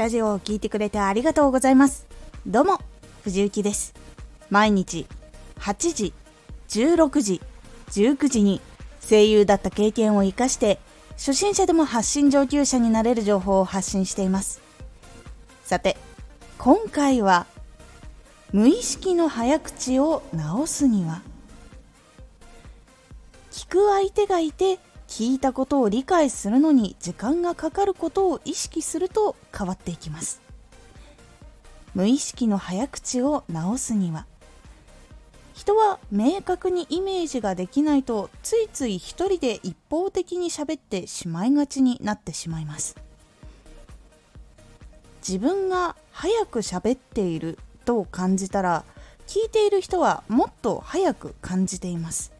ラジオを聴いてくれてありがとうございます。どうも藤幸です。毎日8時16時19時に声優だった経験を生かして初心者でも発信上級者になれる情報を発信しています。さて今回は無意識の早口を直すには聞く相手がいて聞いたことを理解するのに時間がかかることを意識すると変わっていきます。無意識の早口を直すには人は明確にイメージができないとついつい一人で一方的に喋ってしまいがちになってしまいます。自分が早く喋っていると感じたら聞いている人はもっと早く感じています。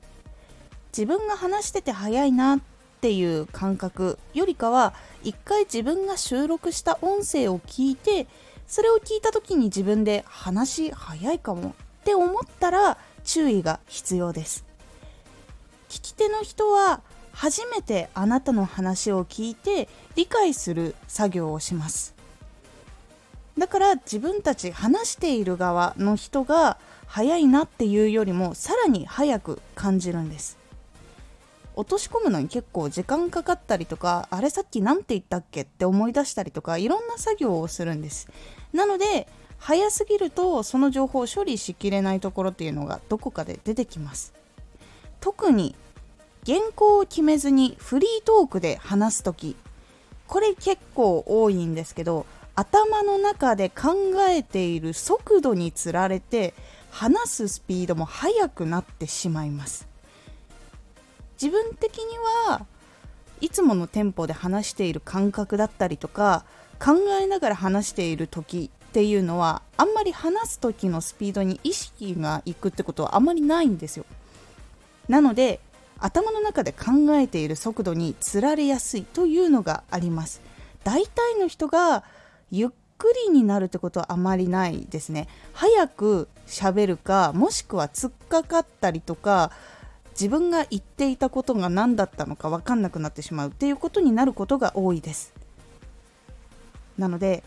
自分が話してて早いなっていう感覚よりかは一回自分が収録した音声を聞いてそれを聞いた時に自分で話早いかも。って思ったら注意が必要です。聞き手の人は初めてあなたの話を聞いて理解する作業をします。だから自分たち話している側の人が早いなっていうよりもさらに早く感じるんです。落とし込むのに結構時間かかったりとかあれさっき何て言ったっけって思い出したりとかいろんな作業をするんです。なので早すぎるとその情報を処理しきれないところっていうのがどこかで出てきます。特に原稿を決めずにフリートークで話す時これ結構多いんですけど頭の中で考えている速度につられて話すスピードも速くなってしまいます。自分的にはいつものテンポで話している感覚だったりとか考えながら話している時っていうのはあんまり話す時のスピードに意識がいくってことはあんまりないんですよ。なので頭の中で考えている速度につられやすいというのがあります。大体の人がゆっくりになるってことはあまりないですね。早く喋るかもしくは突っかかったりとか自分が言っていたことが何だったのか分かんなくなってしまうっていうことになることが多いです。なので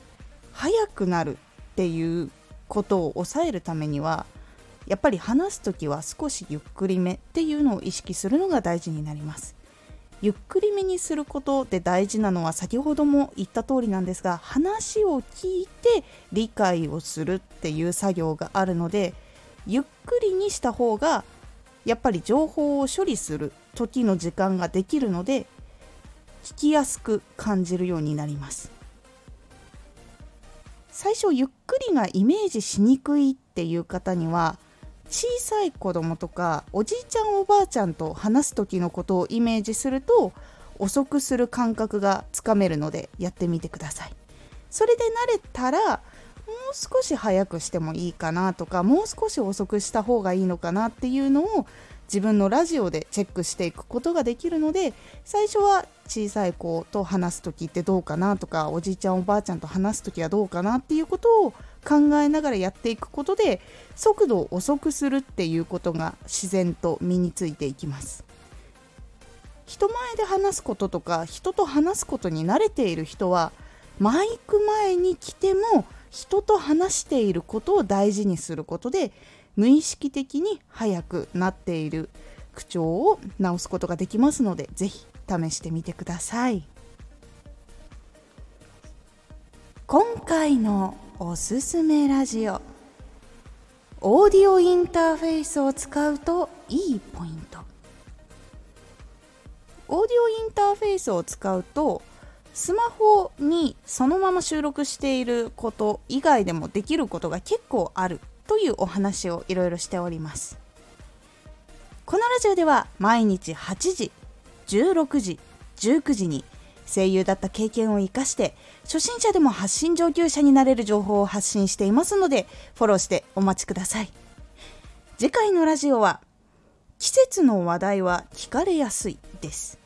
速くなるっていうことを抑えるためにはやっぱり話す時は少しゆっくりめっていうのを意識するのが大事になります。ゆっくりめにすることで大事なのは先ほども言った通りなんですが話を聞いて理解をするっていう作業があるのでゆっくりにした方がやっぱり情報を処理する時の時間ができるので聞きやすく感じるようになります。最初ゆっくりがイメージしにくいっていう方には小さい子供とかおじいちゃんおばあちゃんと話す時のことをイメージすると遅くする感覚がつかめるのでやってみてください。それで慣れたらもう少し早くしてもいいかなとかもう少し遅くした方がいいのかなっていうのを自分のラジオでチェックしていくことができるので最初は小さい子と話す時ってどうかなとかおじいちゃんおばあちゃんと話す時はどうかなっていうことを考えながらやっていくことで速度を遅くするっていうことが自然と身についていきます。人前で話すこととか人と話すことに慣れている人はマイク前に来ても人と話していることを大事にすることで無意識的に速くなっている口調を直すことができますので是非試してみてください。今回のおすすめラジオオーディオインターフェースを使うといいポイント。オーディオインターフェースを使うとスマホにそのまま収録していること以外でもできることが結構あるというお話をいろいろしております。このラジオでは毎日8時16時19時に声優だった経験を生かして初心者でも発信上級者になれる情報を発信していますのでフォローしてお待ちください。次回のラジオは季節の話題は聞かれやすいです。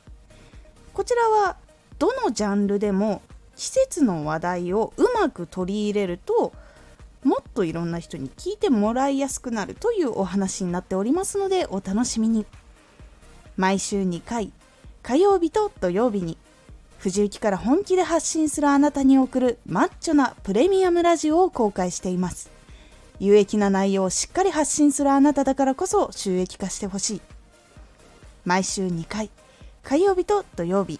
こちらはどのジャンルでも季節の話題をうまく取り入れるともっといろんな人に聞いてもらいやすくなるというお話になっておりますのでお楽しみに。毎週2回火曜日と土曜日に藤雪から本気で発信するあなたに送るマッチョなプレミアムラジオを公開しています。有益な内容をしっかり発信するあなただからこそ収益化してほしい。毎週2回火曜日と土曜日。